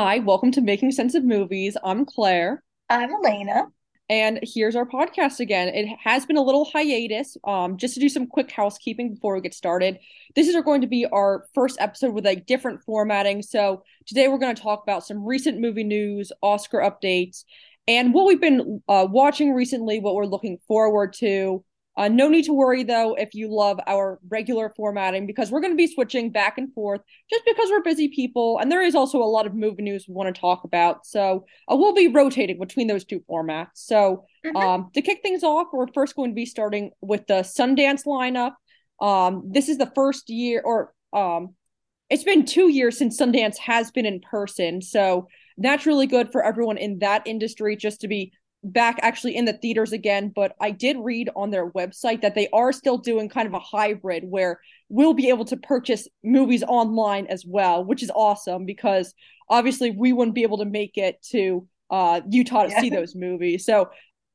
Hi, welcome to Making Sense of Movies. I'm Clare, I'm Alaina. and here's our podcast again. It has been a little hiatus, um, just to do some quick housekeeping before we get started. This is going to be our first episode with a different formatting. So today we're going to talk about some recent movie news, Oscar updates, and what we've been uh, watching recently, what we're looking forward to. Uh, no need to worry though if you love our regular formatting because we're going to be switching back and forth just because we're busy people and there is also a lot of movie news we want to talk about. So uh, we'll be rotating between those two formats. So Mhm. um, to kick things off, we're first going to be starting with the Sundance lineup. Um, this is the first year, or um, it's been two years since Sundance has been in person. So that's really good for everyone in that industry just to be back actually in the theaters again. But I did read on their website that they are still doing kind of a hybrid where we'll be able to purchase movies online as well, which is awesome because obviously we wouldn't be able to make it to uh, Utah to Yeah. see those movies. So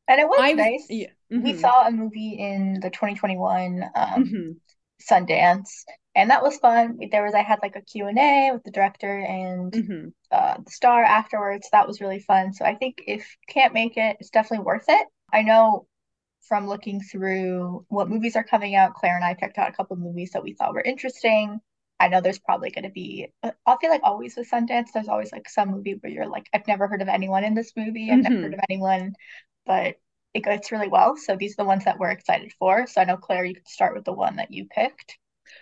And it was I've nice. yeah, We mhm, saw a movie in the 2021 um, mhm, Sundance, and that was fun. There was I had like a Q and a with the director and mhm. uh, the star afterwards. That was really fun. So I think if can't make it, it's definitely worth it. I know from looking through what movies are coming out, Clare and I picked out a couple of movies that we thought were interesting. I know there's probably going to be, I feel like always with Sundance, there's always like some movie where you're like, I've never heard of anyone in this movie. I've never heard mhm. of anyone, but it goes really well. So these are the ones that we're excited for. So I know, Clare, you could start with the one that you picked.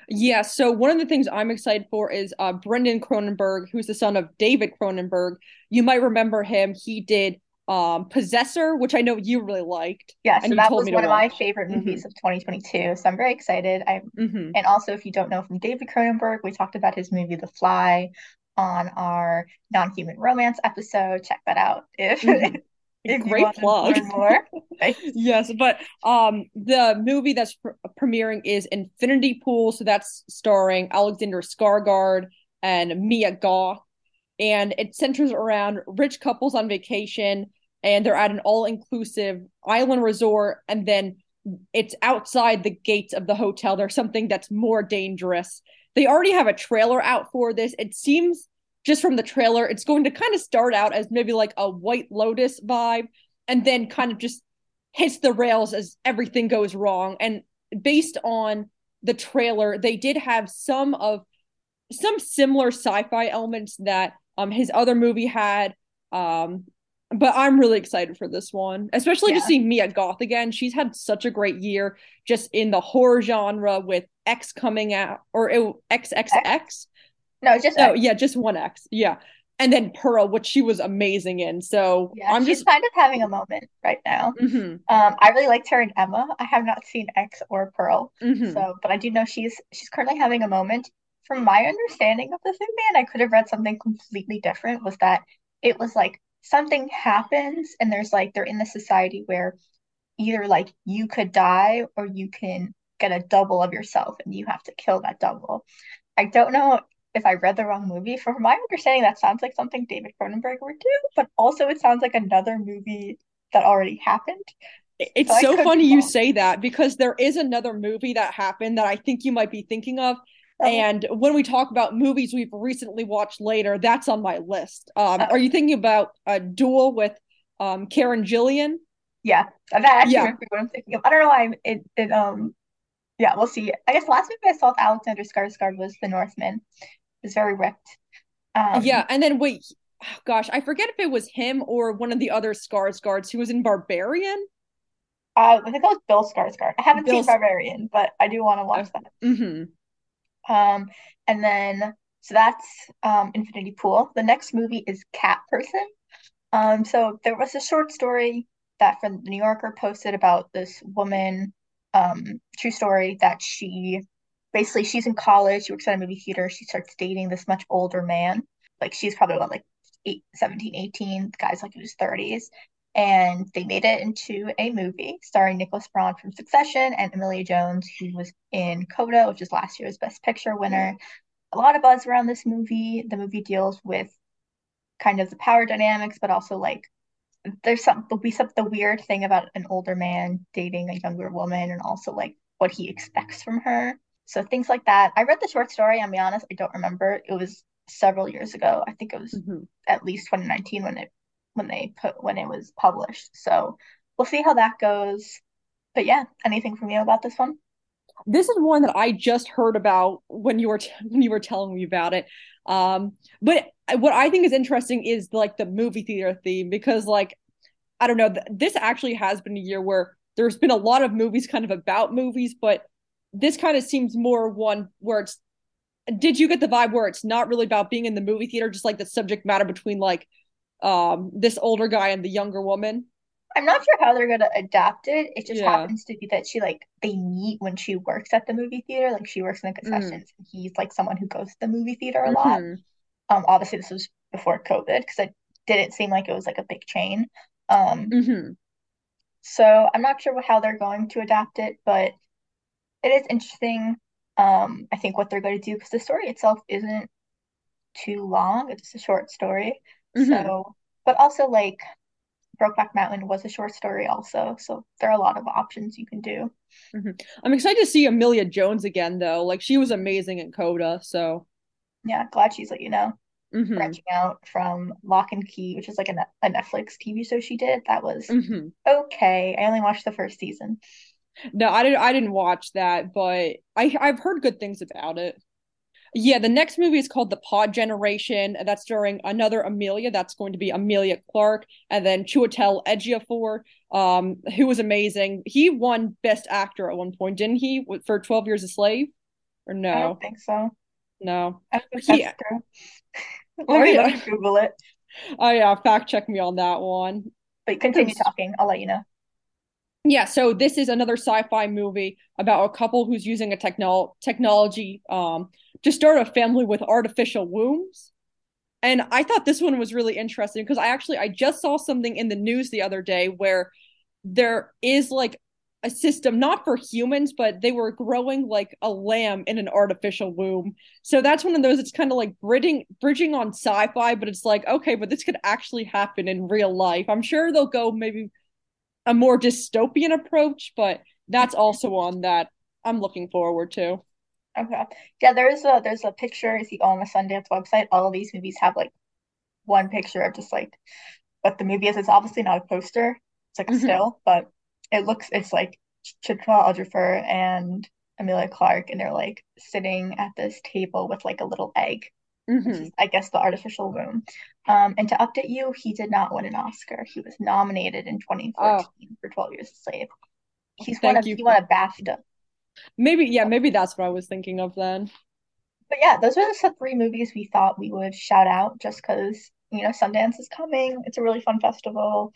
Yeah, so one of the things I'm excited for is uh Brandon Cronenberg, who's the son of David Cronenberg. You might remember him. He did um Possessor, which I know you really liked, Yeah, and so that was one of my favorite hmm movies of 2022. So I'm very excited. I hmm and also if you don't know from David Cronenberg, we talked about his movie The Fly on our non-human romance episode. Check that out if hmm if Great plug. more. Yes, but um the movie that's pr premiering is Infinity Pool, so that's starring Alexander Skarsgård and Mia Goth. and it centers around rich couples on vacation and they're at an all-inclusive island resort and then it's outside the gates of the hotel there's something that's more dangerous they already have a trailer out for this it seems just from the trailer it's going to kind of start out as maybe like a white lotus vibe and then kind of just hits the rails as everything goes wrong and based on the trailer they did have some of some similar sci-fi elements that um his other movie had. Um, but I'm really excited for this one, especially to see Mia Goth again. She's had such a great year just in the horror genre with X coming out or it, X? No, just Oh X. yeah, just one X. Yeah. And then Pearl, which she was amazing in. So Yeah, I'm she's just kind of having a moment right now. hmm Um, I really liked her in Emma. I have not seen X or Pearl, hmm so but I do know she's she's currently having a moment. From my understanding of this movie, and I could have read something completely different, was that it was like something happens and there's like they're in the society where either like you could die or you can get a double of yourself and you have to kill that double. I don't know if I read the wrong movie. From my understanding, that sounds like something David Cronenberg would do, but also it sounds like another movie that already happened. It's I so funny you say that because there is another movie that happened that I think you might be thinking of. Oh, And when we talk about movies we've recently watched later, that's on my list. Um, oh, are you thinking about a Dual with um, Karen Gillan? yeah, that actually Yeah, what I'm thinking of. I don't know why it, it um yeah, we'll see. I guess last movie I saw with Alexander Skarsgård was The Northman. Was very ripped. yeah. Um, And then wait, gosh, I forget if it was him or one of the other Skarsgårds who was in Barbarian. uh, I think that was Bill Skarsgård. I haven't seen Bill's. Barbarian, but I do want to Uh, watch that. mm-hmm, Um, and then so that's um Infinity Pool. The next movie is Cat Person. Um, so there was a short story that from the New Yorker posted about this woman, um, true story that she basically she's in college, she works at a movie theater, she starts dating this much older man. Like she's probably about like eight, 17, 18, the guy's like in his 30s. And they made it into a movie starring Nicholas Braun from Succession and Emilia Jones, who was in Coda, which is last year's Best Picture winner. A lot of buzz around this movie. The movie deals with kind of the power dynamics, but also like there's some there'll be some the weird thing about an older man dating a younger woman and also like what he expects from her. So things like that. I read the short story, I'll be honest, I don't remember. It was several years ago. I think it was Mhm. at least 2019 when it when they put when it was published. So we'll see how that goes. But yeah, anything from you about this one? This is one that I just heard about when you were t- when you were telling me about it. Um, but what I think is interesting is like the movie theater theme because like I don't know, th- this actually has been a year where there's been a lot of movies kind of about movies, but this kind of seems more one where it's did you get the vibe where it's not really about being in the movie theater, just like the subject matter between like um this older guy and the younger woman? I'm not sure how they're gonna adapt it. It just Yeah. happens to be that she like they meet when she works at the movie theater. Like she works in the Mm. concessions and he's like someone who goes to the movie theater a lot. hmm Um, obviously this was before COVID because it didn't seem like it was like a big chain. Um, hmm so I'm not sure how they're going to adapt it, but it is interesting. Um, I think what they're going to do because the story itself isn't too long. It's a short story. hmm So, but also like Brokeback Mountain was a short story also. So there are a lot of options you can do. hmm I'm excited to see Emilia Jones again though. Like she was amazing in Coda, so Yeah, glad she's let you know, hmm branching out from Lock and Key, which is like a, a Netflix TV show she did. That was hmm okay. I only watched the first season. No, I didn't I didn't watch that, but I I've heard good things about it. Yeah, the next movie is called The Pod Generation. That's starring another Emilia. That's going to be Emilia Clarke, and then Chiwetel Ejiofor, um, who was amazing. He won Best Actor at one point, didn't he, for Twelve Years a Slave? Or no? I don't think so. no. I think He, that's true. oh Let me let me Google it. oh yeah. Fact check me on that one. But continue talking. I'll let you know. Yeah, so this is another sci-fi movie about a couple who's using a technol technology um to start a family with artificial wombs. And I thought this one was really interesting because I actually I just saw something in the news the other day where there is like a system not for humans, but they were growing like a lamb in an artificial womb. So that's one of those it's kind of like bridging bridging on sci-fi, but it's like, okay, but this could actually happen in real life. I'm sure they'll go maybe a more dystopian approach, but that's also one that I'm looking forward to. Okay. Yeah, there's a there's a picture if you go on the Sundance website, all of these movies have like one picture of just like what the movie is. It's obviously not a poster. It's like a hmm still, but it looks it's like Chiwetel Ejiofor and Emilia Clarke, and they're like sitting at this table with like a little egg, which is hmm I guess the artificial womb. Um, and to update you, he did not win an Oscar. He was nominated in Oh, 2014 for 12 Years a Slave. He's won a you he for won a BAFTA. maybe yeah, maybe that's what I was thinking of then. But yeah, those are the three movies we thought we would shout out just because, you know, Sundance is coming. It's a really fun festival.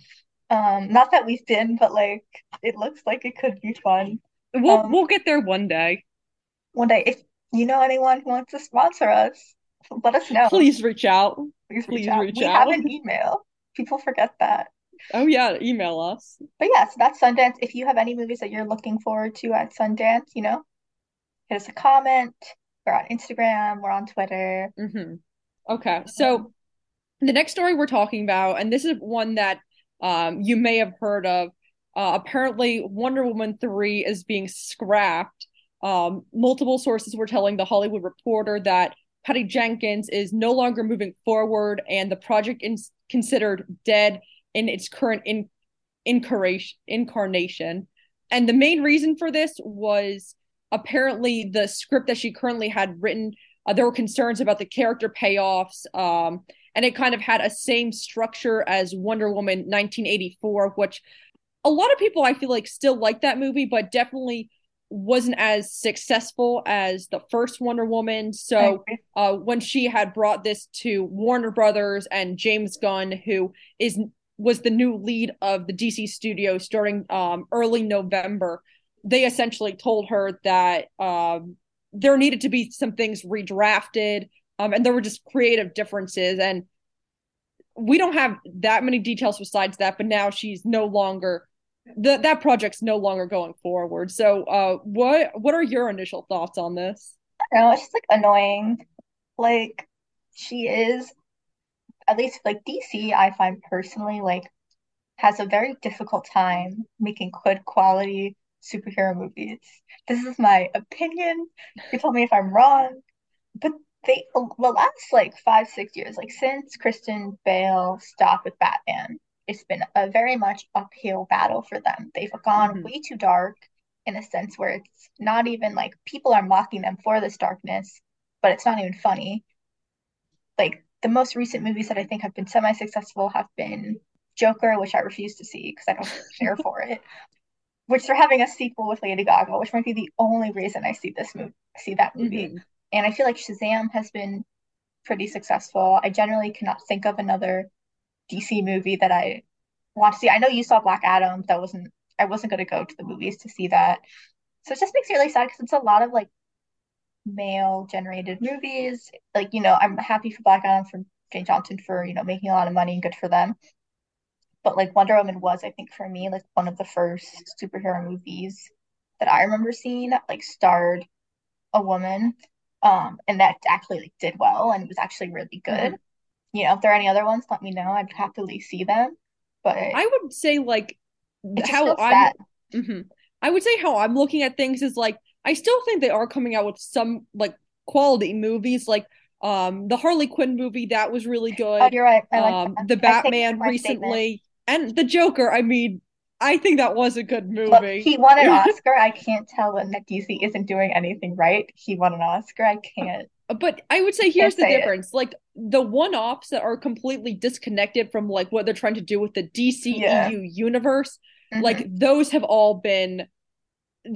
Um, not that we've been, but like it looks like it could be fun. We'll Um, we'll get there one day. one day, if you know anyone who wants to sponsor us, let us know. Please reach out. Please reach out. reach We have an email. People forget that. Oh yeah, email us. But yeah, so that's Sundance. If you have any movies that you're looking forward to at Sundance, you know, hit us a comment. We're on Instagram, we're on Twitter. hmm Okay, so the next story we're talking about, and this is one that um you may have heard of. Uh, apparently, Wonder Woman 3 is being scrapped. Um, multiple sources were telling the Hollywood Reporter that Patty Jenkins is no longer moving forward, and the project is considered dead in its current in incarnation. And the main reason for this was apparently the script that she currently had written. Uh, there were concerns about the character payoffs. Um, and it kind of had a same structure as Wonder Woman 1984, which a lot of people I feel like still like that movie, but definitely wasn't as successful as the first Wonder Woman. So uh, when she had brought this to Warner Brothers and James Gunn, who is was the new lead of the DC studio starting um, early November, they essentially told her that um, there needed to be some things redrafted, um, and there were just creative differences and we don't have that many details besides that, but now she's no longer the that project's no longer going forward. So, uh, what what are your initial thoughts on this? I don't it's just like annoying. Like she is, at least like DC, I find personally like has a very difficult time making good quality superhero movies. This is my opinion. You tell me if I'm wrong, but they the last like five six years like since Christian Bale stopped with Batman it's been a very much uphill battle for them they've gone Mhm. way too dark in a sense where it's not even like people are mocking them for this darkness but it's not even funny like the most recent movies that I think have been semi-successful have been Joker which I refuse to see because I don't care for it which they're having a sequel with Lady Gaga which might be the only reason I see this movie see that movie Mhm. and I feel like Shazam has been pretty successful. I generally cannot think of another DC movie that I want to see. I know you saw Black Adam. That wasn't I wasn't going to go to the movies to see that. So it just makes me really sad because it's a lot of like male generated movies. Like, you know, I'm happy for Black Adam for Dwayne Johnson for, you know, making a lot of money and good for them. But like Wonder Woman was, I think for me, like one of the first superhero movies that I remember seeing that like starred a woman. Um, and that actually like did well and was actually really good. Mhm. You know, if there are any other ones, let me know. I'd happily see them. But I would say like how I'm sad. mhm. I would say how I'm looking at things is like I still think they are coming out with some like quality movies like um the Harley Quinn movie that was really Oh, good. you're right. I like Um the I Batman my statement. recently and the Joker, I mean, I think that was a good Look, movie. he won an Oscar. I can't tell when that DC isn't doing anything right. He won an Oscar. I can't But I would say here's the say it. difference. Like the one-offs that are completely disconnected from like what they're trying to do with the Yeah. DCEU universe, Mhm. like those have all been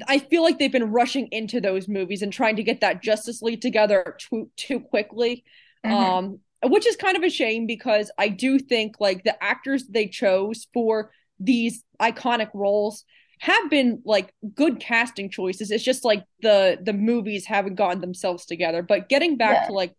I feel like they've been rushing into those movies and trying to get that Justice League together too too quickly. Mhm. Um which is kind of a shame because I do think like the actors they chose for these iconic roles have been like good casting choices. It's just like the the movies haven't gotten themselves together. But getting back Yeah. to like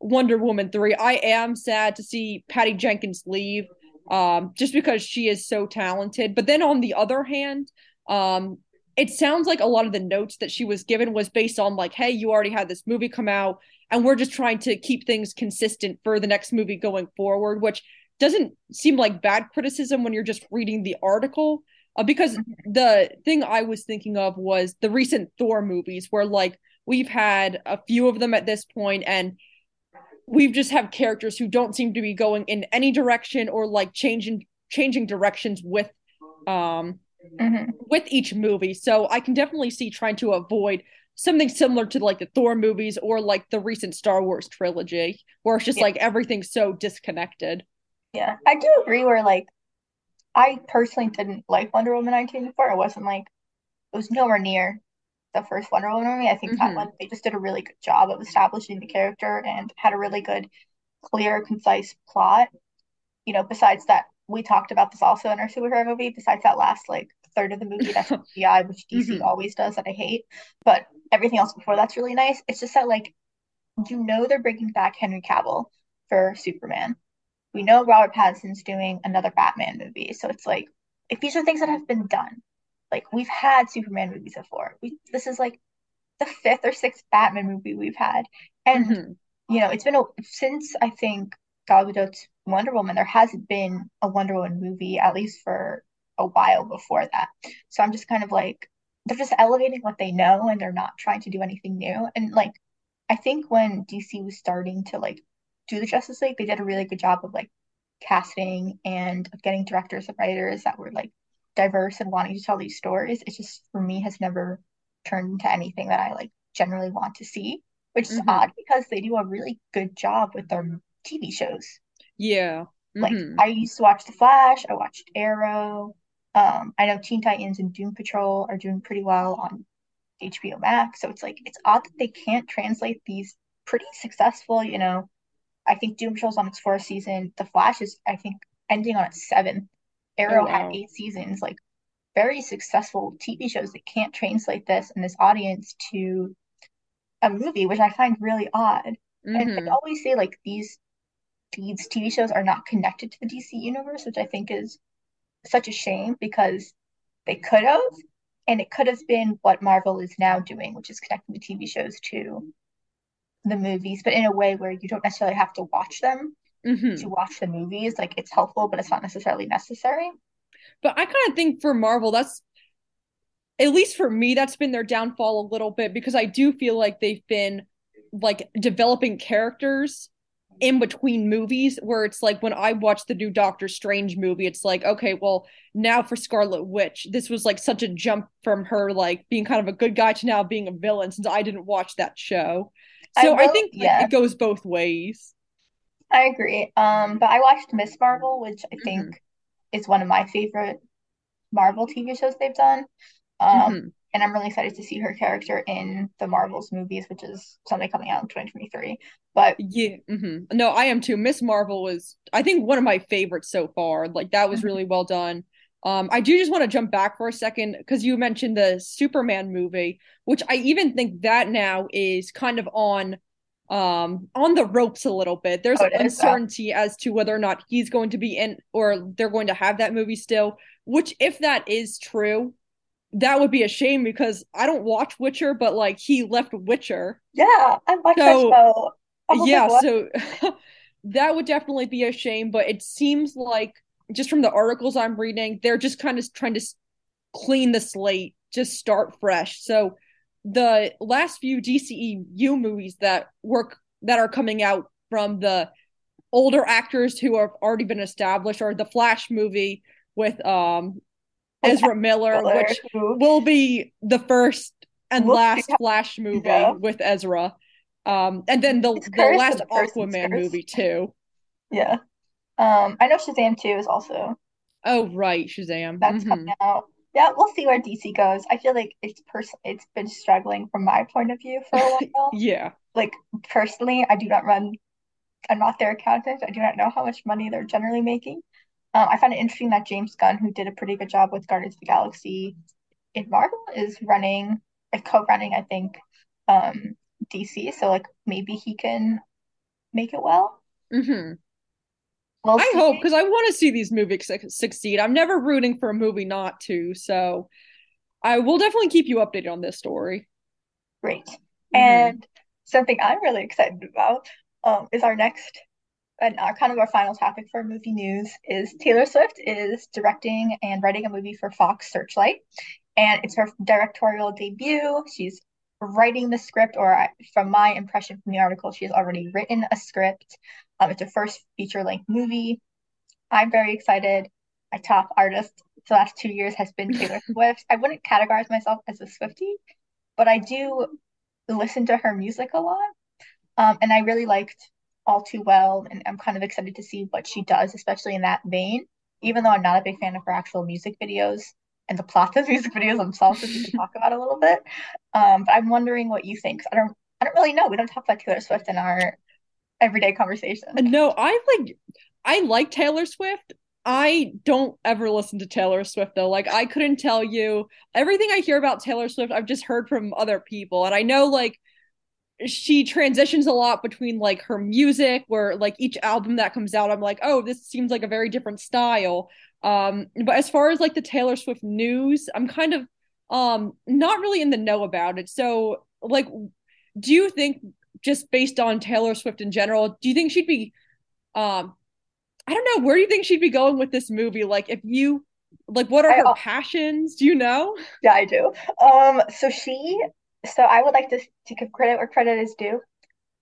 Wonder Woman 3, I am sad to see Patty Jenkins leave um just because she is so talented. But then on the other hand, um it sounds like a lot of the notes that she was given was based on like hey, you already had this movie come out and we're just trying to keep things consistent for the next movie going forward, which doesn't seem like bad criticism when you're just reading the article. Uh, because Mhm. the thing I was thinking of was the recent Thor movies, where like we've had a few of them at this point, and we've just have characters who don't seem to be going in any direction or like changing changing directions with um Mhm. with each movie. So I can definitely see trying to avoid something similar to like the Thor movies or like the recent Star Wars trilogy, where it's just Yeah. like everything's so disconnected. Yeah. I do agree where like I personally didn't like Wonder Woman 1984. It wasn't like it was nowhere near the first Wonder Woman movie. I think that Mhm. one they just did a really good job of establishing the character and had a really good, clear, concise plot. You know, besides that, we talked about this also in our superhero movie. Besides that last like third of the movie, that's CGI, which DC Mhm. always does, that I hate. But everything else before that's really nice. It's just that like you know they're bringing back Henry Cavill for Superman. We know Robert Pattinson's doing another Batman movie, so it's like if these are things that have been done, like we've had Superman movies before. We this is like the fifth or sixth Batman movie we've had, and Mhm. you know it's been a, since I think Gal Gadot's Wonder Woman. There hasn't been a Wonder Woman movie at least for a while before that. So I'm just kind of like they're just elevating what they know, and they're not trying to do anything new. And like I think when DC was starting to like do the Justice League, they did a really good job of like casting and of getting directors and writers that were like diverse and wanting to tell these stories. It just for me has never turned into anything that I like generally want to see, which is Mhm. odd because they do a really good job with their TV shows. Yeah. Like Mhm. I used to watch The Flash, I watched Arrow. Um, I know Teen Titans and Doom Patrol are doing pretty well on HBO Max. So it's like it's odd that they can't translate these pretty successful, you know. I think Doom Patrol's on its fourth season. The Flash is, I think, ending on its seventh. Arrow had wow. eight seasons, like very successful TV shows that can't translate this and this audience to a movie, which I find really odd. And I Mhm. always say like these these TV shows are not connected to the DC universe, which I think is such a shame because they could have, and it could have been what Marvel is now doing, which is connecting the TV shows to the movies, but in a way where you don't necessarily have to watch them to Mhm. watch the movies. Like it's helpful, but it's not necessarily necessary. But I kind of think for Marvel, that's at least for me, that's been their downfall a little bit because I do feel like they've been like developing characters in between movies where it's like when I watched the new Doctor Strange movie, it's like, okay, well, now for Scarlet Witch, this was like such a jump from her like being kind of a good guy to now being a villain since I didn't watch that show. So I, I think like, yeah. it goes both ways. I agree. Um, but I watched Miss Marvel, which I think mm-hmm. is one of my favorite Marvel TV shows they've done. Um, mm-hmm and I'm really excited to see her character in the Marvels movies, which is something coming out in 2023. But yeah, mm-hmm. no, I am too. Miss Marvel was, I think, one of my favorites so far. Like that was mm-hmm. really well done. Um, I do just want to jump back for a second because you mentioned the Superman movie, which I even think that now is kind of on um on the ropes a little bit. There's oh, uncertainty as to whether or not he's going to be in or they're going to have that movie still, which if that is true, that would be a shame because I don't watch Witcher, but like he left Witcher. Yeah, I like so, that show. Yeah, so that would definitely be a shame. But it seems like just from the articles I'm reading, they're just kind of trying to clean the slate, just start fresh. So the last few DCEU movies that work that are coming out from the older actors who have already been established, or the Flash movie with um Ezra Miller, Miller, which will be the first and we'll last Flash movie with Ezra. Um, and then the the last the Aquaman movie too. Yeah. Um, I know Shazam 2 is also. Oh right, Shazam. That's mm-hmm. coming out. Yeah, we'll see where DC goes. I feel like it's pers- it's been struggling from my point of view for a while. yeah. Like personally, I do not run I'm not their accountant. I do not know how much money they're generally making. Um, I find it interesting that James Gunn, who did a pretty good job with Guardians of the Galaxy in Marvel, is running, like co-running, I think, um, DC. So like maybe he can make it well. Mm-hmm. We'll I hope because I want to see these movies succeed. I'm never rooting for a movie not to, so I will definitely keep you updated on this story. Great. Mm-hmm. And something I'm really excited about um, is our next and our kind of our final topic for movie news is Taylor Swift is directing and writing a movie for Fox Searchlight, and it's her directorial debut. She's writing the script, or from my impression from the article, she has already written a script. Um, it's a first feature length movie. I'm very excited. My top artist the last two years has been Taylor Swift. I wouldn't categorize myself as a Swiftie, but I do listen to her music a lot. Um, and I really liked all too well and i'm kind of excited to see what she does especially in that vein even though i'm not a big fan of her actual music videos and the plots of music videos themselves which we can talk about a little bit um, but i'm wondering what you think i don't i don't really know we don't talk about taylor swift in our everyday conversation. No i like i like taylor swift. I don't ever listen to Taylor Swift though. Like I couldn't tell you. Everything I hear about Taylor Swift. I've just heard from other people, and I know like she transitions a lot between like her music where like each album that comes out i'm like oh this seems like a very different style. Um but as far as like the taylor swift news i'm kind of um not really in the know about it. So like do you think just based on taylor swift in general do you think she'd be um i don't know where do you think she'd be going with this movie like if you like what are her passions do you know yeah i do um so she so I would like to, to give credit where credit is due.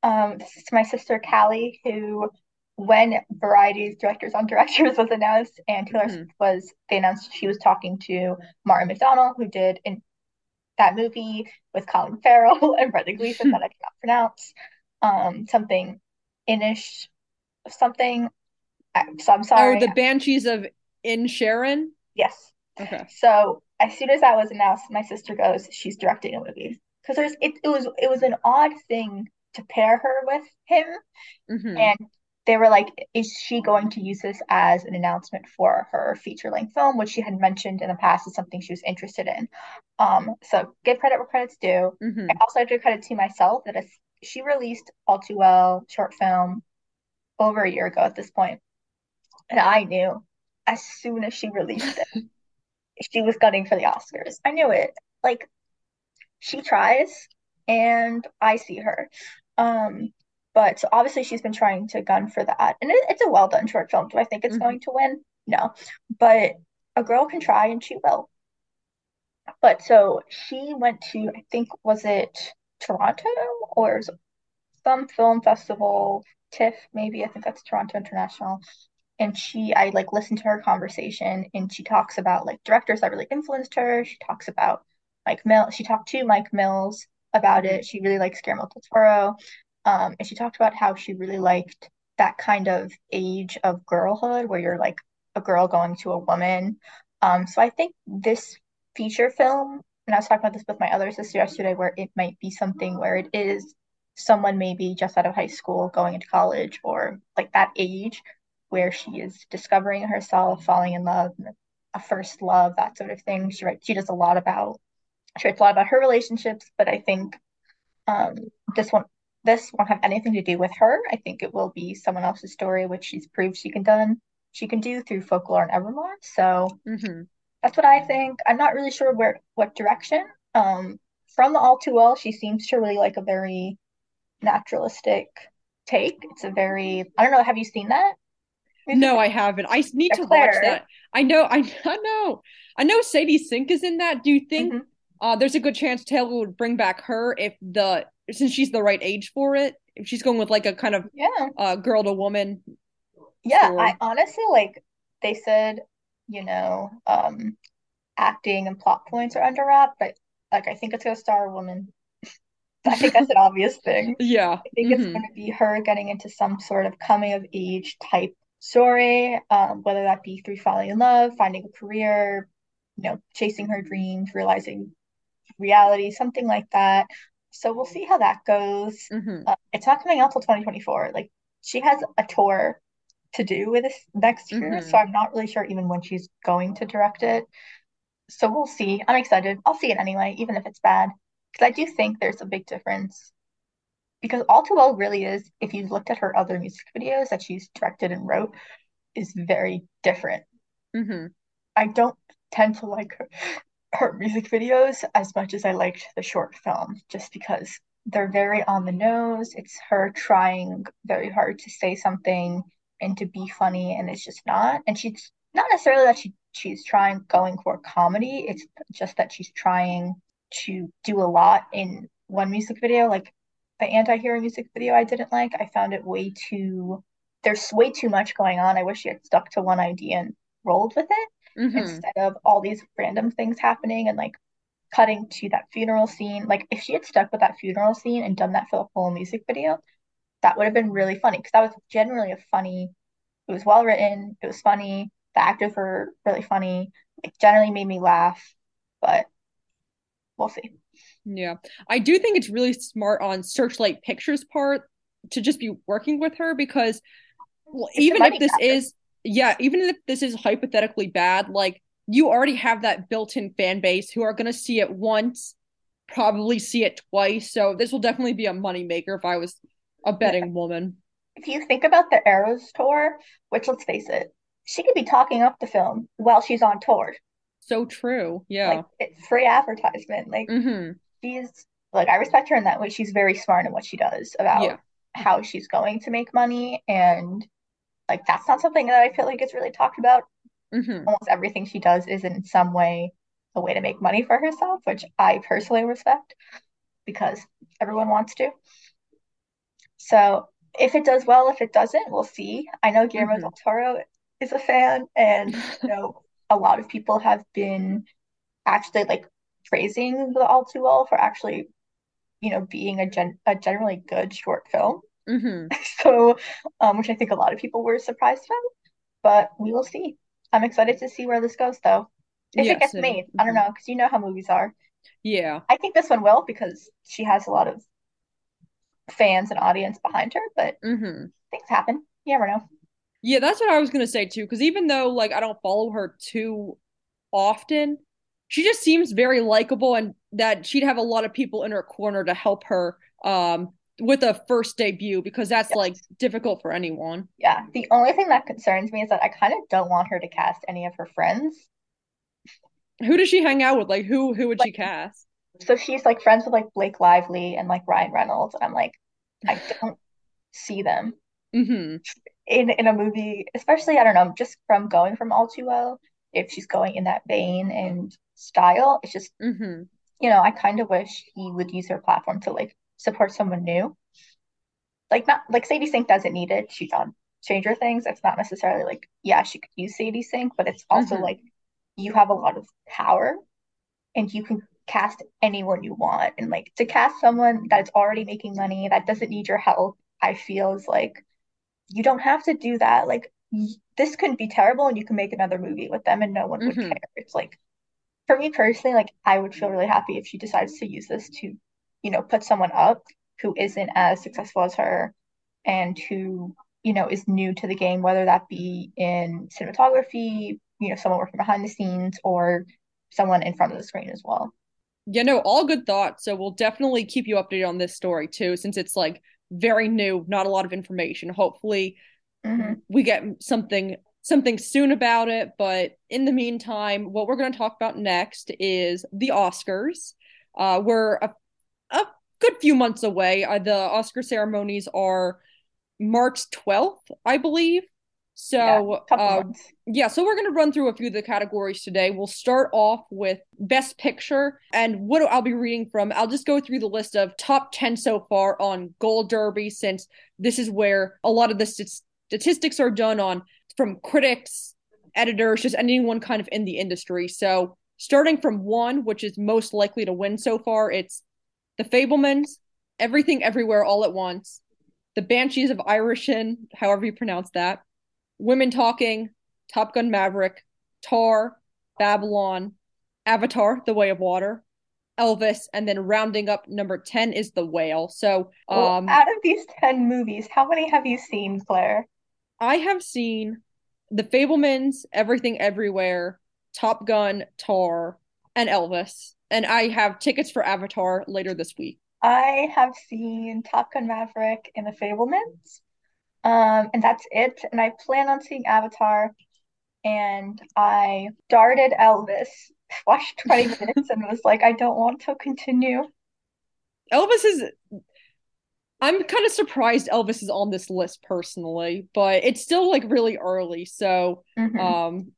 Um, this is my sister Callie, who, when Variety's Directors on Directors was announced, and Taylor mm-hmm. was they announced she was talking to Martin McDonagh, who did in that movie with Colin Farrell and Brendan Gleeson that I cannot pronounce, um, something Inish, something. So I'm sorry. Oh, the Banshees of Inisherin. Yes. Okay. So as soon as that was announced, my sister goes, "She's directing a movie." because there's it, it was it was an odd thing to pair her with him mm-hmm. and they were like is she going to use this as an announcement for her feature length film which she had mentioned in the past is something she was interested in? Um so give credit where credit's due. Mm-hmm. i also have to credit to myself that she released all too well short film over a year ago at this point. And i knew as soon as she released it she was gunning for the oscars. I knew it. Like she tries and I see her. Um, but so obviously she's been trying to gun for that. And it, it's a well done short film. Do I think it's mm-hmm. going to win? No. But a girl can try and she will. But so she went to, I think, was it Toronto or some film festival, TIFF, maybe. I think that's Toronto International. And she, I like listened to her conversation and she talks about like directors that really influenced her. She talks about Mike mills She talked to Mike Mills about it. She really likes Guillermo del Toro. Um, and she talked about how she really liked that kind of age of girlhood where you're like a girl going to a woman. Um, so I think this feature film, and I was talking about this with my other sister yesterday, where it might be something where it is someone maybe just out of high school going into college or like that age where she is discovering herself, falling in love, a first love, that sort of thing. She writes, she does a lot about she writes a lot about her relationships, but I think um, this one this won't have anything to do with her. I think it will be someone else's story, which she's proved she can done she can do through folklore and evermore. So mm-hmm. that's what I think. I'm not really sure where what direction. Um, from the All Too Well, she seems to really like a very naturalistic take. It's a very I don't know. Have you seen that? No, I haven't. I need to watch that. I know. I, I know. I know. Sadie Sink is in that. Do you think mm-hmm. uh, there's a good chance Taylor would bring back her if the since she's the right age for it? If she's going with like a kind of yeah uh, girl to woman. Yeah, story. I honestly like. They said, you know, um, acting and plot points are under wrap, but like I think it's gonna star a woman. I think that's an obvious thing. Yeah. I think mm-hmm. it's going to be her getting into some sort of coming of age type story, um, whether that be through falling in love, finding a career, you know, chasing her dreams, realizing reality, something like that. So we'll see how that goes. Mm-hmm. Uh, it's not coming out till 2024. Like she has a tour to do with this next year, mm-hmm. so I'm not really sure even when she's going to direct it. So we'll see. I'm excited. I'll see it anyway, even if it's bad, because I do think there's a big difference because All Too Well really is, if you looked at her other music videos that she's directed and wrote, is very different. Mm-hmm. I don't tend to like her, her music videos as much as I liked the short film, just because they're very on the nose. It's her trying very hard to say something and to be funny, and it's just not. And she's not necessarily that she she's trying going for comedy. It's just that she's trying to do a lot in one music video. Like the anti-hero music video I didn't like. I found it way too there's way too much going on. I wish she had stuck to one idea and rolled with it mm-hmm. instead of all these random things happening and like cutting to that funeral scene. Like if she had stuck with that funeral scene and done that for the whole music video, that would have been really funny because that was generally a funny. It was well written. It was funny. The actors were really funny. It generally made me laugh, but we'll see. Yeah. I do think it's really smart on Searchlight Pictures part to just be working with her because well, even if this is yeah, even if this is hypothetically bad, like you already have that built-in fan base who are going to see it once, probably see it twice. So this will definitely be a moneymaker if I was a betting yeah. woman. If you think about the Eras tour, which let's face it, she could be talking up the film while she's on tour. So true. Yeah. Like it's free advertisement. Like mm-hmm she's like I respect her in that way. She's very smart in what she does about yeah. how she's going to make money and like that's not something that I feel like is really talked about. Mm-hmm. Almost everything she does is in some way a way to make money for herself, which I personally respect because everyone wants to. So if it does well, if it doesn't, we'll see. I know Guillermo mm-hmm. del Toro is a fan, and you know a lot of people have been actually like praising the All Too Well for actually, you know, being a gen- a generally good short film. Mm-hmm. So, um, which I think a lot of people were surprised about, but we will see. I'm excited to see where this goes, though. If yes, it gets made, mm-hmm. I don't mm-hmm. know, because you know how movies are. Yeah, I think this one will because she has a lot of fans and audience behind her. But mm-hmm. things happen. You never know. Yeah, that's what I was gonna say too. Because even though like I don't follow her too often, she just seems very likable and that she'd have a lot of people in her corner to help her um with a first debut because that's yes. like difficult for anyone. Yeah. The only thing that concerns me is that I kind of don't want her to cast any of her friends. Who does she hang out with? Like who who would like, she cast? So she's like friends with like Blake Lively and like Ryan Reynolds and I'm like I don't see them mm-hmm. in in a movie, especially I don't know, just from going from All Too Well if she's going in that vein and style. It's just, mm-hmm. you know, I kind of wish he would use her platform to like support someone new. like not like Sadie Sink doesn't need it. She's on Stranger Things. It's not necessarily like yeah, she could use Sadie Sink, but it's also Mhm. like you have a lot of power and you can cast anyone you want. And like to cast someone that's already making money that doesn't need your help, I feel is like you don't have to do that. Like y this could be terrible and you can make another movie with them and no one would Mhm. care. It's like for me personally, like I would feel really happy if she decides to use this to, you know, put someone up who isn't as successful as her and who, you know, is new to the game, whether that be in cinematography, you know, someone working behind the scenes or someone in front of the screen as well. Yeah, no, all good thoughts. So we'll definitely keep you updated on this story too, since it's like very new, not a lot of information. Hopefully hmm we get something something soon about it, but in the meantime, what we're going to talk about next is the Oscars. Uh, we're a, a good few months away. Uh, the Oscar ceremonies are March 12th, I believe. So, couple uh, yeah, so we're going to run through a few of the categories today. We'll start off with Best Picture. And what I'll be reading from, I'll just go through the list of top 10 so far on Gold Derby, since this is where a lot of the st- statistics are done on from critics, editors, just anyone kind of in the industry. So, starting from one, which is most likely to win so far, it's The Fabelmans, Everything Everywhere All at Once, The Banshees of Irishin, however you pronounce that. Women Talking, Top Gun Maverick, Tar, Babylon, Avatar, The Way of Water, Elvis, and then rounding up number 10 is The Whale. So, Well, um, out of these 10 movies, how many have you seen, Clare? I have seen The Fabelmans, Everything Everywhere, Top Gun, Tar, and Elvis. And I have tickets for Avatar later this week. I have seen Top Gun Maverick and The Fabelmans. Um, and that's it. And I plan on seeing Avatar. And I started Elvis, watched 20 minutes, and was like, I don't want to continue. Elvis is I'm kind of surprised Elvis is on this list personally, but it's still like really early. So, hmm um,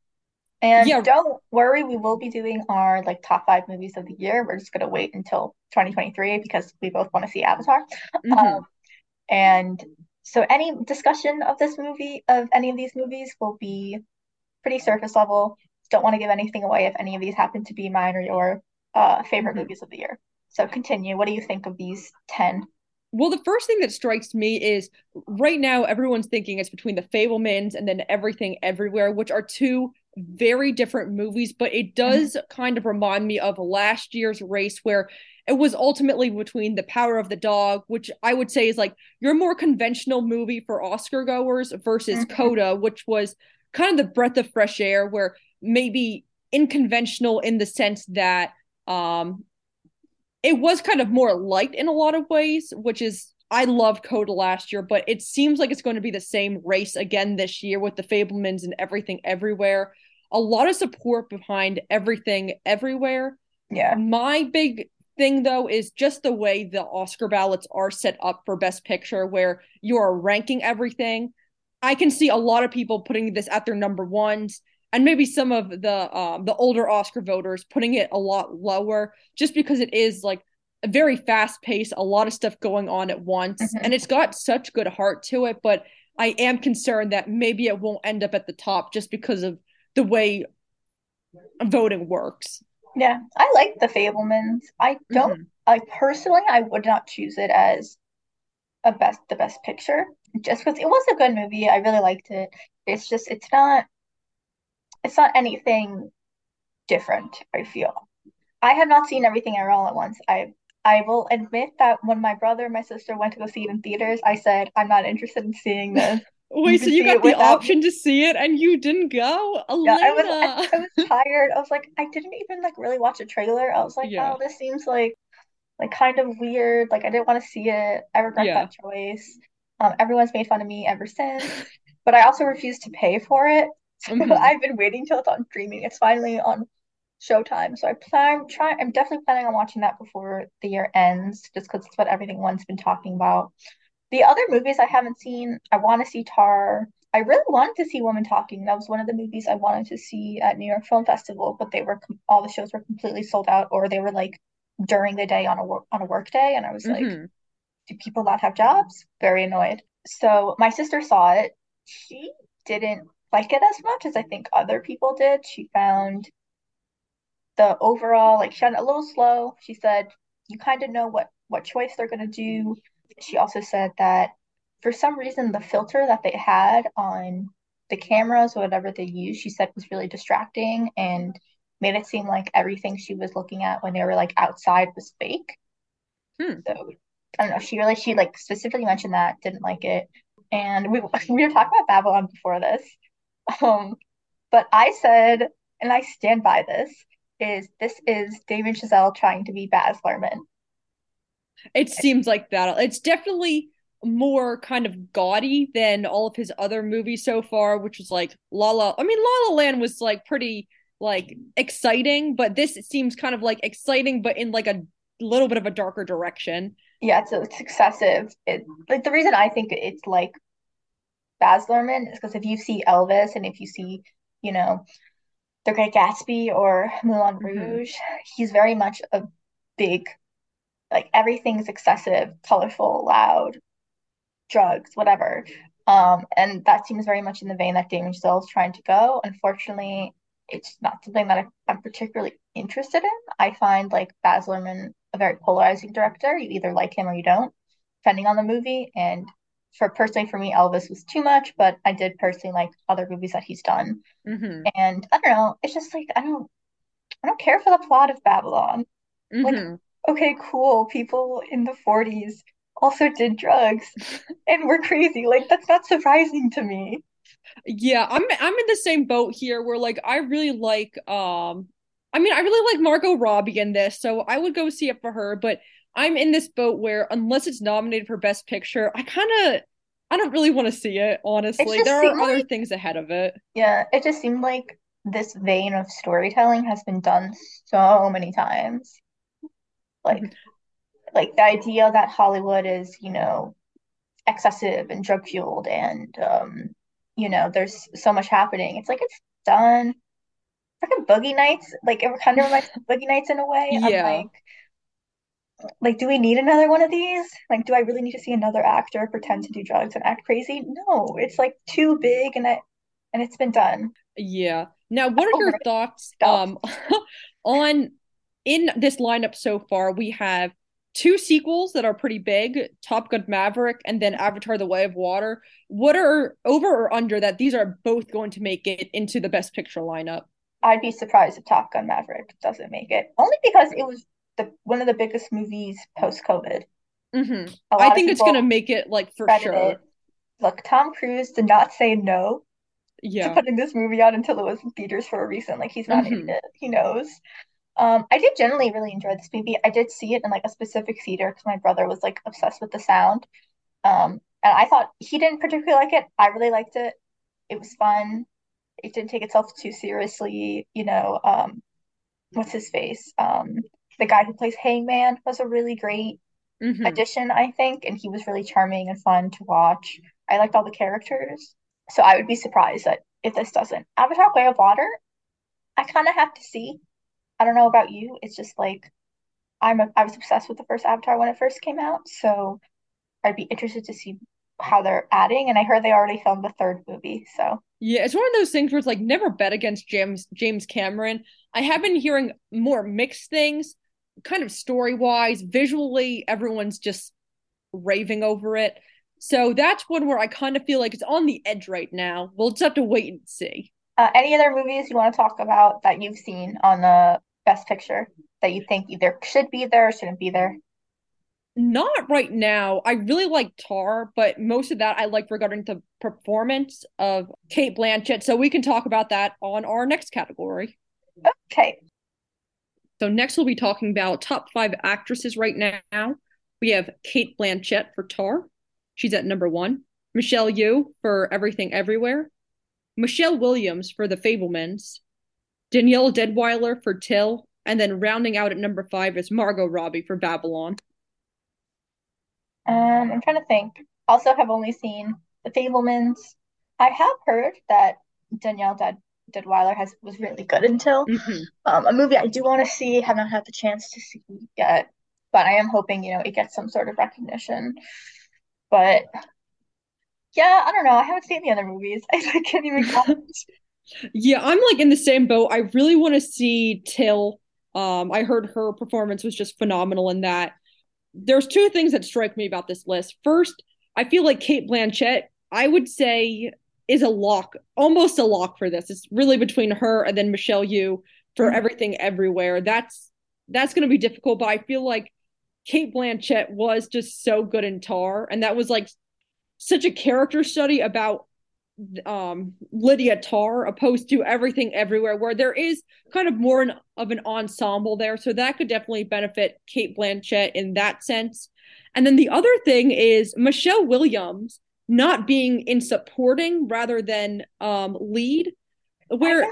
And yeah, don't worry, we will be doing our like top five movies of the year. We're just gonna wait until 2023 because we both want to see Avatar. mhm. Um, and so any discussion of this movie, of any of these movies, will be pretty surface level. Don't want to give anything away if any of these happen to be mine or your uh favorite Mhm. movies of the year. So continue. What do you think of these 10? Well, the first thing that strikes me is right now everyone's thinking it's between The Fabelmans and then Everything Everywhere, which are two very different movies, but it Mhm. does kind of remind me of last year's race where it was ultimately between The Power of the Dog, which I would say is like your more conventional movie for Oscar goers, versus Mhm. Coda, which was kind of the breath of fresh air, where maybe unconventional in the sense that um it was kind of more light in a lot of ways, which is I loved Coda last year, but it seems like it's going to be the same race again this year with the Fabelmans and everything everywhere. A lot of support behind everything everywhere. Yeah. My big thing though is just the way the Oscar ballots are set up for Best Picture, where you are ranking everything. I can see a lot of people putting this at their number ones, and maybe some of the um, the older Oscar voters putting it a lot lower, just because it is like a very fast pace, a lot of stuff going on at once, Mhm. and it's got such good heart to it. But I am concerned that maybe it won't end up at the top just because of the way voting works. Yeah. I like The Fabelmans. I don't Mhm. I personally I would not choose it as a best the best picture just because it was a good movie. I really liked it. It's just it's not it's not anything different, I feel. I have not seen everything ever all at once. I I will admit that when my brother and my sister went to go see it in theaters, I said, I'm not interested in seeing this. You Wait, so you got the without option to see it and you didn't go? Yeah, I was I, I was tired. I was like, I didn't even like really watch a trailer. I was like, Yeah. oh, this seems like like kind of weird. Like I didn't want to see it. I regret Yeah. that choice. Um, everyone's made fun of me ever since, but I also refuse to pay for it. So hmm I've been waiting till it's on streaming. It's finally on Showtime. So I plan try I'm definitely planning on watching that before the year ends, just because it's what everything one's been talking about. The other movies I haven't seen, I want to see Tar. I really wanted to see Woman Talking. That was one of the movies I wanted to see at New York Film Festival, but they were all the shows were completely sold out, or they were like during the day on a work on a work day, and I was like, hmm do people not have jobs? Very annoyed. So my sister saw it. She didn't like it as much as I think other people did. She found the overall like she found it a little slow. She said you kind of know what what choice they're gonna do. She also said that for some reason the filter that they had on the cameras or whatever they used, she said was really distracting and made it seem like everything she was looking at when they were like outside was fake. Hmm. So I don't know. She really she like specifically mentioned that didn't like it, and we we were talking about Babylon before this. Um, but I said, and I stand by this, is this is david Chazelle trying to be Baz Luhrmann. It seems like that. It's definitely more kind of gaudy than all of his other movies so far, which was like La La. I mean, La La Land was like pretty like exciting, but this seems kind of like exciting, but in like a little bit of a darker direction. Yeah, it's, it's excessive. It like the reason I think it's like Baz Luhrmann is because if you see Elvis and if you see, you know, The Great Gatsby or Moulin Mhm. Rouge, he's very much a big, like everything's excessive, colorful, loud, drugs, whatever. Um, and that seems very much in the vein that Damien Chazelle is trying to go. Unfortunately, it's not something that I, I'm particularly interested in. I find like Baz Luhrmann a very polarizing director. You either like him or you don't, depending on the movie. And for personally for me, Elvis was too much, but I did personally like other movies that he's done. hmm And I don't know, it's just like I don't I don't care for the plot of Babylon. Like, hmm okay, cool, people in the 40s also did drugs and were crazy. Like that's not surprising to me. Yeah, I'm I'm in the same boat here where like I really like um I mean I really like Margot Robbie in this, so I would go see it for her, but I'm in this boat where unless it's nominated for Best Picture, I kind of I don't really want to see it, It honestly. just There are other like things ahead of it. yeah, it just seemed like this vein of storytelling has been done so many times. Like Mhm. like the idea that Hollywood is, you know, excessive and drug fueled and um, you know, there's so much happening. It's like it's done. Freaking Boogie Nights, like it kind of reminds me of Boogie Nights in a way. I'm Yeah. like, like, do we need another one of these? Like, do I really need to see another actor pretend to do drugs and act crazy? No, it's like too big and it and it's been done. Yeah. Now, what are your thoughts um on in this lineup so far? We have two sequels that are pretty big, Top Gun Maverick and then Avatar: The Way of Water. What are over or under that these are both going to make it into the Best Picture lineup? I'd be surprised if Top Gun Maverick doesn't make it, only because it was the one of the biggest movies post-COVID. hmm A I think it's gonna make it like for sure. it. Look, Tom Cruise did not say no to putting this movie out until it was in theaters for a reason. Like he's not an hmm idiot. He knows. Um, I did generally really enjoy this movie. I did see it in like a specific theater because my brother was like obsessed with the sound. Um, and I thought he didn't particularly like it. I really liked it. It was fun. It didn't take itself too seriously. You know, um, what's his face? Um, the guy who plays Hangman was a really great hmm addition, I think, and he was really charming and fun to watch. I liked all the characters. So I would be surprised that if this doesn't. Avatar: Way of Water, I kind of have to see. I don't know about you. It's just like I'm a, I was obsessed with the first Avatar when it first came out, so I'd be interested to see how they're adding. And I heard they already filmed the third movie, so Yeah, it's one of those things where it's like never bet against James James Cameron. I have been hearing more mixed things, kind of story wise, visually, everyone's just raving over it. So that's one where I kind of feel like it's on the edge right now. We'll just have to wait and see. uh, any other movies you want to talk about that you've seen on the Best Picture that you think either should be there or shouldn't be there? Not right now. I really like Tar, but most of that I like regarding the performance of Cate Blanchett. So we can talk about that on our next category. Okay, So next we'll be talking about top five actresses right now. We have Cate Blanchett for Tar. She's at number one. Michelle Yeoh for Everything Everywhere. Michelle Williams for The Fabelmans. Danielle Deadwyler for Till. And then rounding out at number five is Margot Robbie for Babylon. um, I'm trying to think. Also, have only seen The Fabelmans. I have heard that Danielle Dead Deadwyler has was really good until hmm um, a movie I do want to see, have not had the chance to see yet. but I am hoping, you know, it gets some sort of recognition. But yeah, I don't know. I haven't seen the other movies. I can't even comment. Yeah, I'm like in the same boat. I really want to see Till. Um, I heard her performance was just phenomenal in that. There's two things that strike me about this list. First, I feel like Cate Blanchett, I would say, is a lock, almost a lock for this. It's really between her and then Michelle Yeoh for mm-hmm. everything everywhere. That's that's going to be difficult, but I feel like Cate Blanchett was just so good in Tar, and that was like such a character study about um Lydia Tarr, opposed to everything everywhere where there is kind of more an, of an ensemble there. So that could definitely benefit Cate Blanchett in that sense. And then the other thing is Michelle Williams not being in supporting rather than um lead where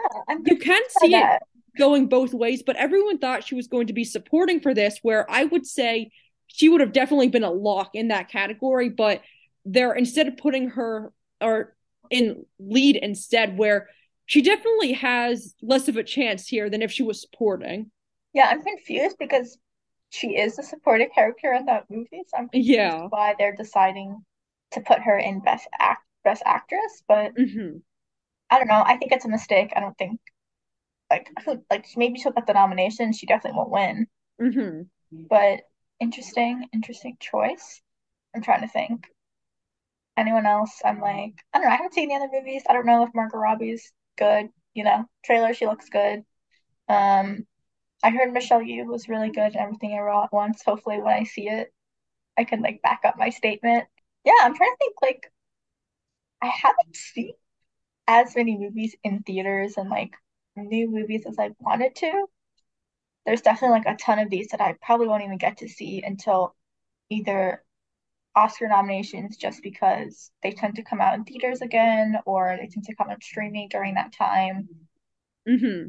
you can see it going both ways but everyone thought she was going to be supporting for this where I would say she would have definitely been a lock in that category but they're instead of putting her or in lead instead, where she definitely has less of a chance here than if she was supporting. Yeah, I'm confused because she is a supporting character in that movie, so I'm confused yeah. why they're deciding to put her in best act best actress. But mm-hmm. I don't know. I think it's a mistake. I don't think like like maybe she'll get the nomination. She definitely won't win. Mm-hmm. But interesting, interesting choice. I'm trying to think anyone else, I'm like, I don't know. I haven't seen the other movies. I don't know if Margot Robbie's good. You know, trailer, she looks good. Um, I heard Michelle Yeoh was really good and everything I wrote once. Hopefully, when I see it, I can like back up my statement. Yeah, I'm trying to think. Like, I haven't seen as many movies in theaters and like new movies as I wanted to. There's definitely like a ton of these that I probably won't even get to see until either Oscar nominations just because they tend to come out in theaters again or they tend to come out streaming during that time. Mm-hmm.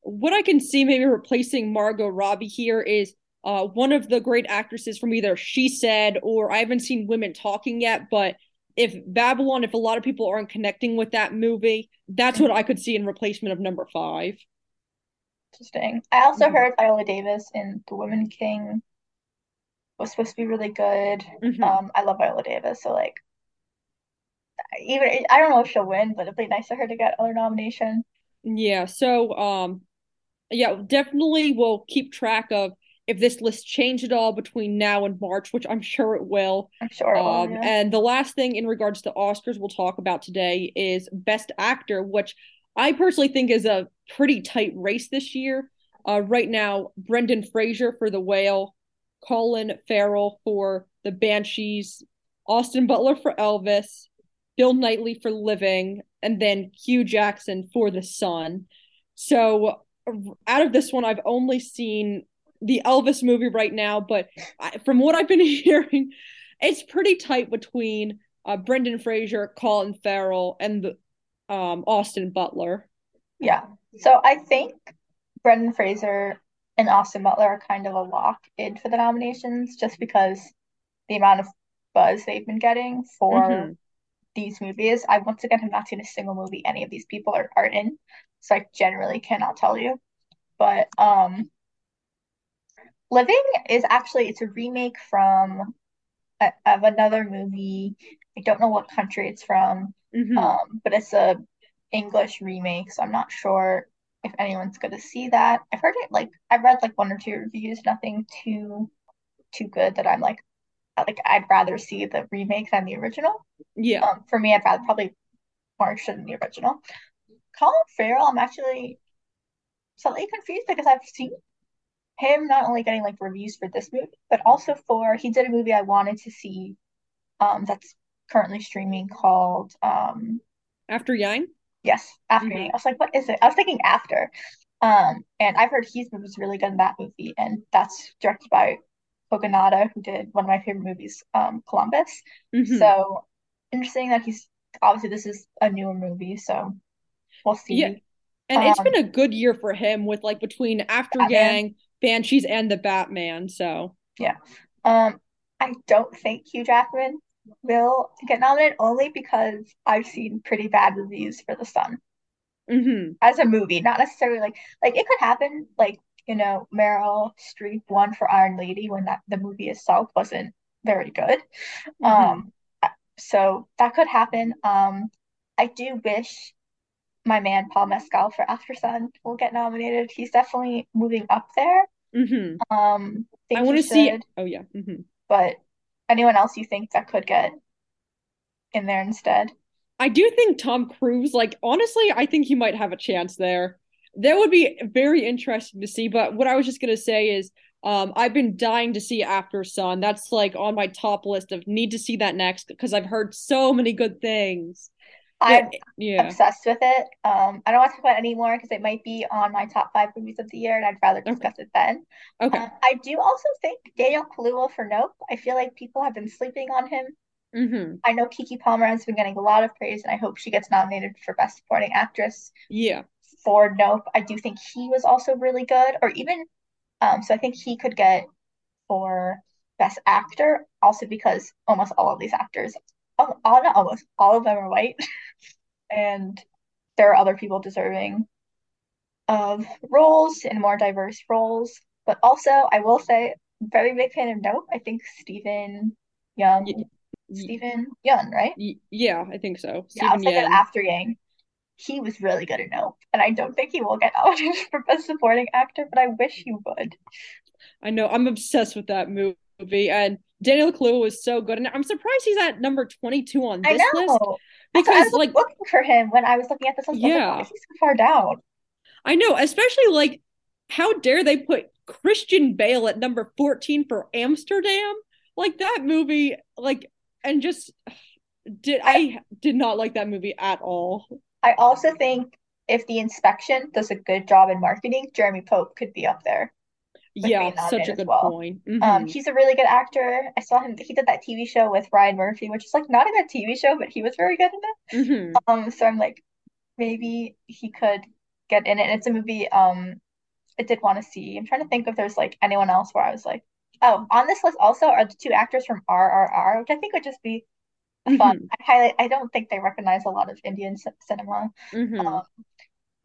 What I can see maybe replacing Margot Robbie here is uh, one of the great actresses from either She Said or I haven't seen Women Talking yet, but if Babylon, if a lot of people aren't connecting with that movie, that's what I could see in replacement of number five. Interesting. I also mm-hmm. heard Viola Davis in The Woman King was supposed to be really good. Mm-hmm. Um, I love Viola Davis, so like, even I don't know if she'll win, but it'd be nice for her to get other nomination. Yeah. So, um, yeah, definitely we'll keep track of if this list changed at all between now and March, which I'm sure it will. I'm sure it will, um, yeah. And the last thing in regards to Oscars we'll talk about today is Best Actor, which I personally think is a pretty tight race this year. Uh, right now, Brendan Fraser for The Whale, Colin Farrell for The Banshees, Austin Butler for Elvis, Bill Nighy for Living, and then Hugh Jackman for The Son. So out of this one, I've only seen the Elvis movie right now, but I, from what I've been hearing, it's pretty tight between uh, Brendan Fraser, Colin Farrell, and the, um, Austin Butler. Yeah. So I think Brendan Fraser and Austin Butler are kind of a lock in for the nominations just because the amount of buzz they've been getting for mm-hmm. these movies. I once again have not seen a single movie any of these people are, are in, so I generally cannot tell you. But um Living is actually it's a remake from a, of another movie. I don't know what country it's from, mm-hmm. um, but it's a English remake, so I'm not sure if anyone's going to see that. I've heard it like I've read like one or two reviews, nothing too too good that I'm like like I'd rather see the remake than the original. Yeah. Um, for me, I'd rather probably more interested in the original. Colin Farrell, I'm actually slightly confused because I've seen him not only getting like reviews for this movie, but also for he did a movie I wanted to see um that's currently streaming called um After Yang. Yes, after mm-hmm. I was like, what is it? I was thinking after. Um, and I've heard he's was really good in that movie, and that's directed by Kogonada, who did one of my favorite movies, um, Columbus. Mm-hmm. So interesting that he's obviously this is a newer movie, so we'll see. Yeah. And um, it's been a good year for him with like between After Batman. Yang, Banshees, and the Batman. So yeah. Um, I don't think Hugh Jackman will get nominated only because I've seen pretty bad reviews for The Son mm-hmm. as a movie. Not necessarily like like it could happen. Like you know, Meryl Streep won for Iron Lady when that the movie itself wasn't very good. Mhm. Um, so that could happen. Um, I do wish my man Paul Mescal for Aftersun will get nominated. He's definitely moving up there. hmm Um, I want to see. should, Oh yeah. hmm but anyone else you think that could get in there instead? I do think Tom Cruise, like honestly, I think he might have a chance there. That would be very interesting to see. But what I was just gonna say is, um, I've been dying to see Aftersun. That's like on my top list of need to see that next because I've heard so many good things. I'm yeah, obsessed with it. Um, I don't want to talk about it anymore because it might be on my top five movies of the year, and I'd rather okay, discuss it then. okay. Um, I do also think Daniel Kaluuya for Nope. I feel like people have been sleeping on him. hmm I know Keke Palmer has been getting a lot of praise, and I hope she gets nominated for Best Supporting Actress Yeah. for Nope. I do think he was also really good, or even um, so I think he could get for Best Actor, also because almost all of these actors, all, all not almost all of them are white, and there are other people deserving of roles and more diverse roles. But also, I will say, very big fan of Nope. I think Steven Yeun, y Steven Yeun, right? y yeah, I think so. Yeah, I Stephen was thinking Yen. after Yang. He was really good at Nope, and I don't think he will get nominated for Best Supporting Actor, but I wish he would. I know I'm obsessed with that movie, and Daniel Kaluuya was so good, and I'm surprised he's at number 22 on this list what I was like, looking for him when I was looking at this list. I like, why yeah, is so far down? I know, especially like, how dare they put Christian Bale at number 14 for Amsterdam? Like that movie, like, and just did I I did not like that movie at all. I also think if the inspection does a good job in marketing, Jeremy Pope could be up there Yeah, such a good well. point. Um, hmm he's a really good actor. I saw him, he did that TV show with Ryan Murphy, which is like not a good TV show, but he was very good in it. hmm Um, so I'm like, maybe he could get in it. And it's a movie um I did want to see. I'm trying to think if there's like anyone else where I was like, oh, on this list also are the two actors from RRR, which I think would just be fun. hmm I highlight, I don't think they recognize a lot of Indian c cinema hmm um,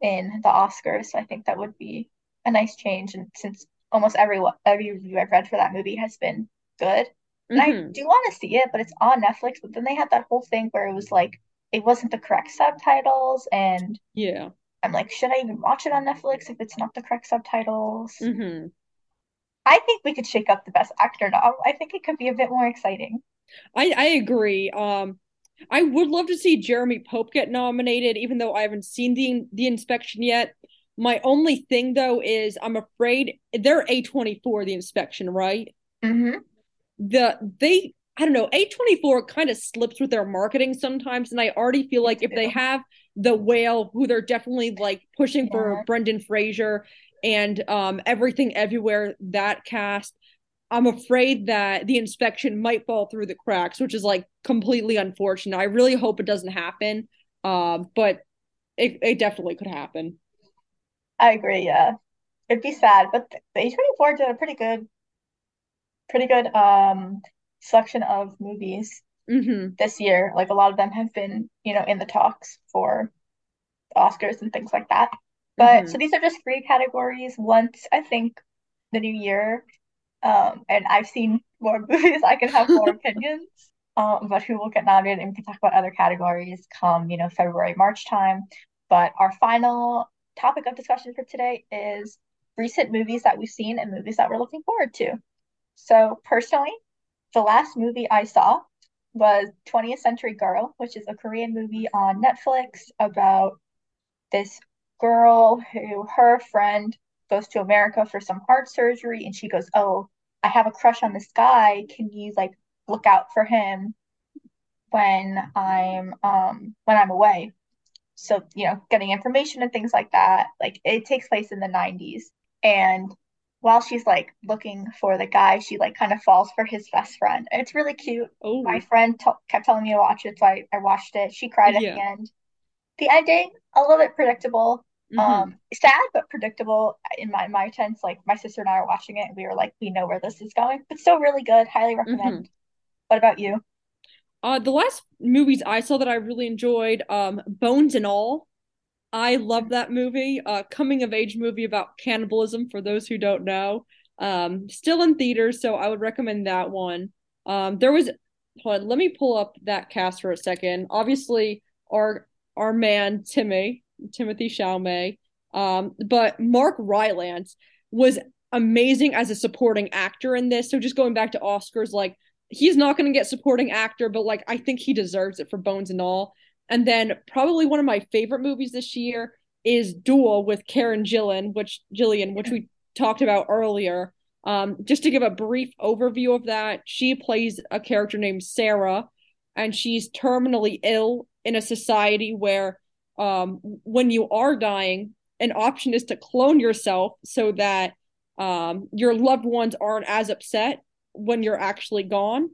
in the Oscars, so I think that would be a nice change. And since almost every every review I've read for that movie has been good, and I hmm do want to see it, but it's on Netflix. But then they had that whole thing where it was like it wasn't the correct subtitles, and Yeah. I'm like, should I even watch it on Netflix if it's not the correct subtitles? hmm I think we could shake up the best actor now. I think it could be a bit more exciting. I I agree. Um, I would love to see Jeremy Pope get nominated, even though I haven't seen the the inspection yet. My only thing though is I'm afraid they're A24 the inspection, right? hmm The they I don't know, A24 kind of slips with their marketing sometimes, and I already feel like if they have the whale who they're definitely like pushing for Brendan Fraser and um everything everywhere that cast I'm afraid that the inspection might fall through the cracks, which is like completely unfortunate. I really hope it doesn't happen. Um, but it, it definitely could happen. I agree. Yeah, it'd be sad, but the A24 did a pretty good, pretty good um selection of movies hmm this year. Like a lot of them have been, you know, in the talks for Oscars and things like that. But so hmm these are just three categories. Once I think the new year, um, and I've seen more movies, I can have more opinions. Um, but who will get nominated, and we can talk about other categories come, you know, February, March time. But our final topic of discussion for today is recent movies that we've seen and movies that we're looking forward to. So personally, the last movie I saw was 20th Century Girl, which is a Korean movie on Netflix about this girl who her friend goes to America for some heart surgery and she goes, "Oh, I have a crush on this guy. Can you like look out for him when I'm um when I'm away?" So, you know, getting information and things like that. Like it takes place in the 90s. And while she's like looking for the guy, she like kind of falls for his best friend. And it's really cute. My Oh, friend t kept telling me to watch it, so I, I watched it. She cried at the end. The ending, a little bit predictable. hmm Um, sad but predictable in my my sense. Like my sister and I are watching it, and we were like, we know where this is going, but still really good. Highly recommend. What about you? Uh, the last movies I saw that I really enjoyed, um, Bones and All. I love that movie. Uh, coming of age movie about cannibalism for those who don't know. Um, still in theaters, so I would recommend that one. Um, there was on, let me pull up that cast for a second. Obviously, our our man Timmy, Timothée Chalamet. Um, but Mark Rylance was amazing as a supporting actor in this. So just going back to Oscars, like he's not going to get supporting actor, but like I think he deserves it for Bones and all. And then probably one of my favorite movies this year is Dual with Karen Gillan, which Gillian, which we talked about earlier. Um, just to give a brief overview of that, she plays a character named Sarah, and she's terminally ill in a society where um, when you are dying, an option is to clone yourself so that um, your loved ones aren't as upset when you're actually gone.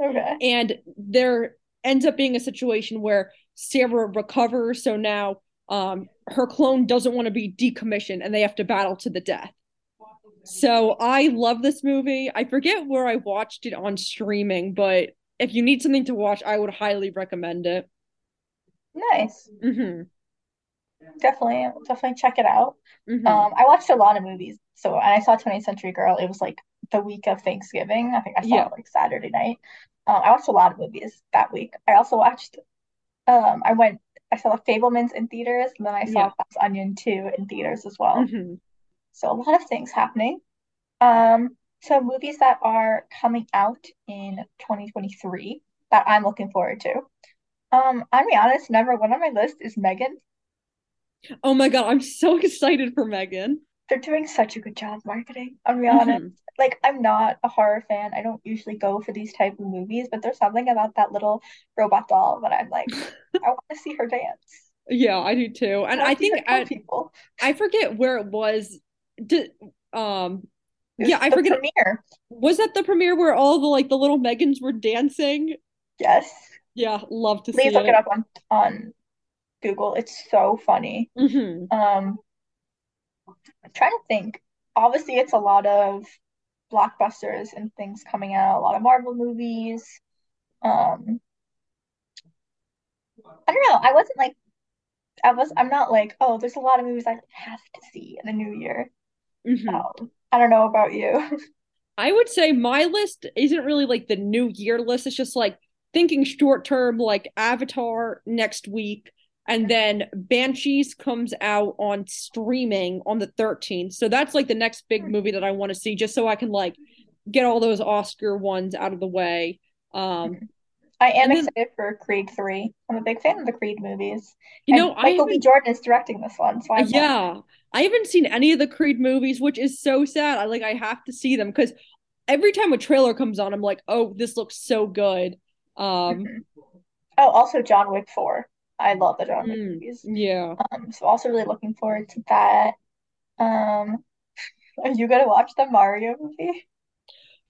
Okay. And there ends up being a situation where Sarah recovers, so now um, her clone doesn't want to be decommissioned and they have to battle to the death. So I love this movie. I forget where I watched it on streaming, but if you need something to watch, I would highly recommend it. Nice. Mm-hmm. Definitely, definitely check it out. Mm-hmm. Um, I watched a lot of movies. So, and I saw 20th Century Girl. It was like the week of Thanksgiving. I think I saw Yeah. it like Saturday night. Um, I watched a lot of movies that week. I also watched, um, I went, I saw The Fabelmans in theaters, and then I saw Yeah. Glass Onion 2 in theaters as well. Mm-hmm. So a lot of things happening. Um, so movies that are coming out in 2023 that I'm looking forward to. Um, I'll be honest, number one on my list is Megan. Oh my god, I'm so excited for M3GAN. They're doing such a good job marketing. I'll be honest. Mhm. Like I'm not a horror fan. I don't usually go for these type of movies, but there's something about that little robot doll that I'm like, I want to see her dance. Yeah, I do too. And I I want to see her think at, people. I forget where it was. Did um It yeah, I forget premiere. was that the premiere where all the like the little M3GANs were dancing? Yes. Yeah, love to Please see look it it. up on on Google. It's so funny. hmm Um, trying to think. Obviously, it's a lot of blockbusters and things coming out, a lot of Marvel movies. Um, I don't know. I wasn't like I was I'm not like, oh, there's a lot of movies I have to see in the new year. hmm Um, I don't know about you. I would say my list isn't really like the new year list. It's just like thinking short term, like Avatar next week, and then Banshees comes out on streaming on the 13th. So that's like the next big movie that I want to see, just so I can like get all those Oscar ones out of the way. Um, I am then excited for Creed 3. I'm a big fan of the Creed movies. you And know, I Michael B. Jordan is directing this one, so I'm yeah, I haven't seen any of the Creed movies, which is so sad. I like I have to see them because every time a trailer comes on, I'm like, oh, this looks so good. Um, mhm. Oh, also John Wick 4. I love the John mm, movies. yeah. Um, so also really looking forward to that. Um, are you gonna watch the Mario movie?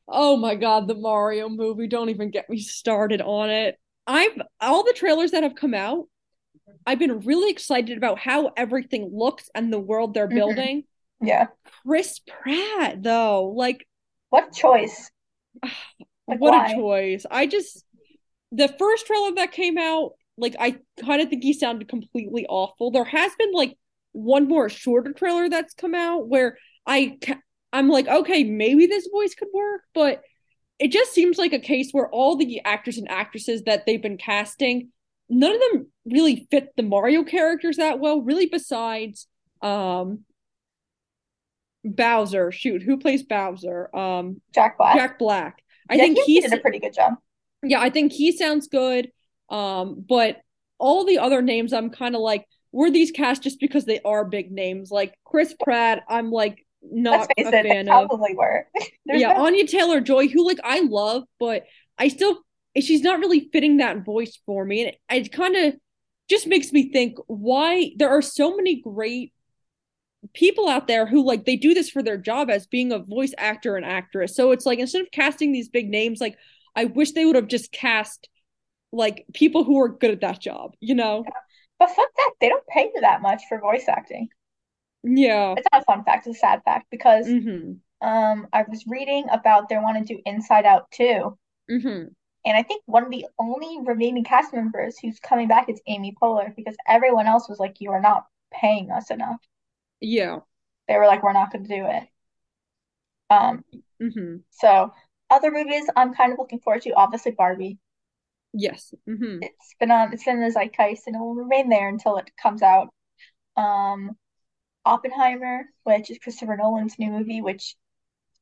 Oh my God, the Mario movie. Don't even get me started on it. I've all the trailers that have come out, I've been really excited about how everything looks and the world they're hmm building. Yeah. Chris Pratt, though, like, What choice. Like what a choice. I just, the first trailer that came out, like, I kind of think he sounded completely awful. There has been like one more shorter trailer that's come out where I, ca- I'm like, okay, maybe this voice could work, but it just seems like a case where all the actors and actresses that they've been casting, none of them really fit the Mario characters that well, really besides um Bowser. Shoot, who plays Bowser? Um Jack Black. Jack Black. I Yeah, think he did a pretty good job. yeah, I think he sounds good. Um, but all the other names I'm kind of like, were these cast just because they are big names? Like Chris Pratt, I'm like not a it, fan of. probably were. Yeah, no Anya Taylor-Joy, who like I love, but I still she's not really fitting that voice for me, and it, it kind of just makes me think why there are so many great people out there who like they do this for their job as being a voice actor and actress. So it's like instead of casting these big names, like I wish they would have just cast like people who are good at that job, you know? But fuck that, they don't pay you that much for voice acting. Yeah. It's not a fun fact, it's a sad fact because Mm-hmm. um I was reading about they want to do Inside Out too. Mm-hmm. And I think one of the only remaining cast members who's coming back is Amy Poehler because everyone else was like, "You are not paying us enough." Yeah. They were like, "We're not going to do it." Um. hmm So other movies I'm kind of looking forward to, obviously Barbie. Yes. hmm It's been on, it's been in the zeitgeist and it will remain there until it comes out. Um, Oppenheimer, which is Christopher Nolan's new movie, which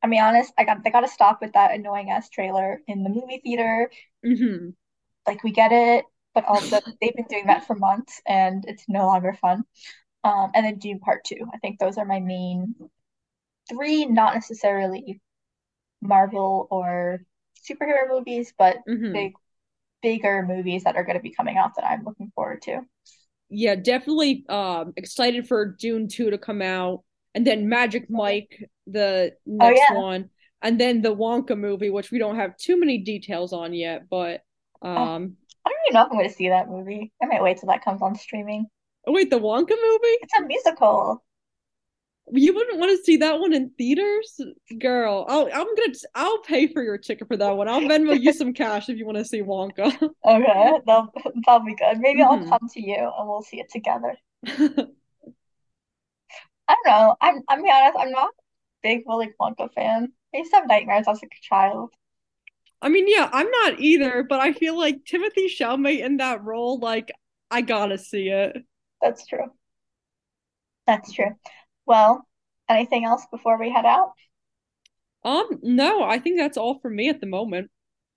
I mean, honest, I got they got to stop with that annoying ass trailer in the movie theater. hmm Like we get it, but also they've been doing that for months and it's no longer fun. Um, and then Dune Part Two. I think those are my main three, not necessarily Marvel or superhero movies, but hmm big, bigger movies that are going to be coming out that I'm looking forward to. Yeah, definitely um excited for Dune 2 to come out. And then Magic Mike, the Oh next yeah. one. And then the Wonka movie, which we don't have too many details on yet, but Oh, um I don't even know if I'm going to see that movie. I might wait till that comes on streaming. oh wait, the Wonka movie? It's a musical. You wouldn't want to see that one in theaters? Girl, I'll I'm gonna I'll pay for your ticket for that one. I'll Venmo you some cash if you want to see Wonka. Okay, that'll, that'll be good. Maybe I'll hmm come to you and we'll see it together. I don't know. I'm I'm be honest, I'm not a big Willy Wonka fan. I used to have nightmares as a child. I mean, yeah, I'm not either, but I feel like Timothée Chalamet in that role, like, I gotta see it. That's true. That's true. Well, anything else before we head out? Um, no, I think that's all for me at the moment.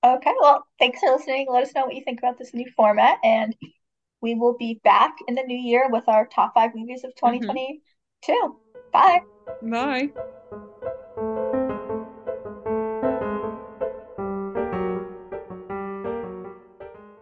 Okay, well, thanks for listening. Let us know what you think about this new format, and we will be back in the new year with our top five movies of hmm 2022. Bye. Bye.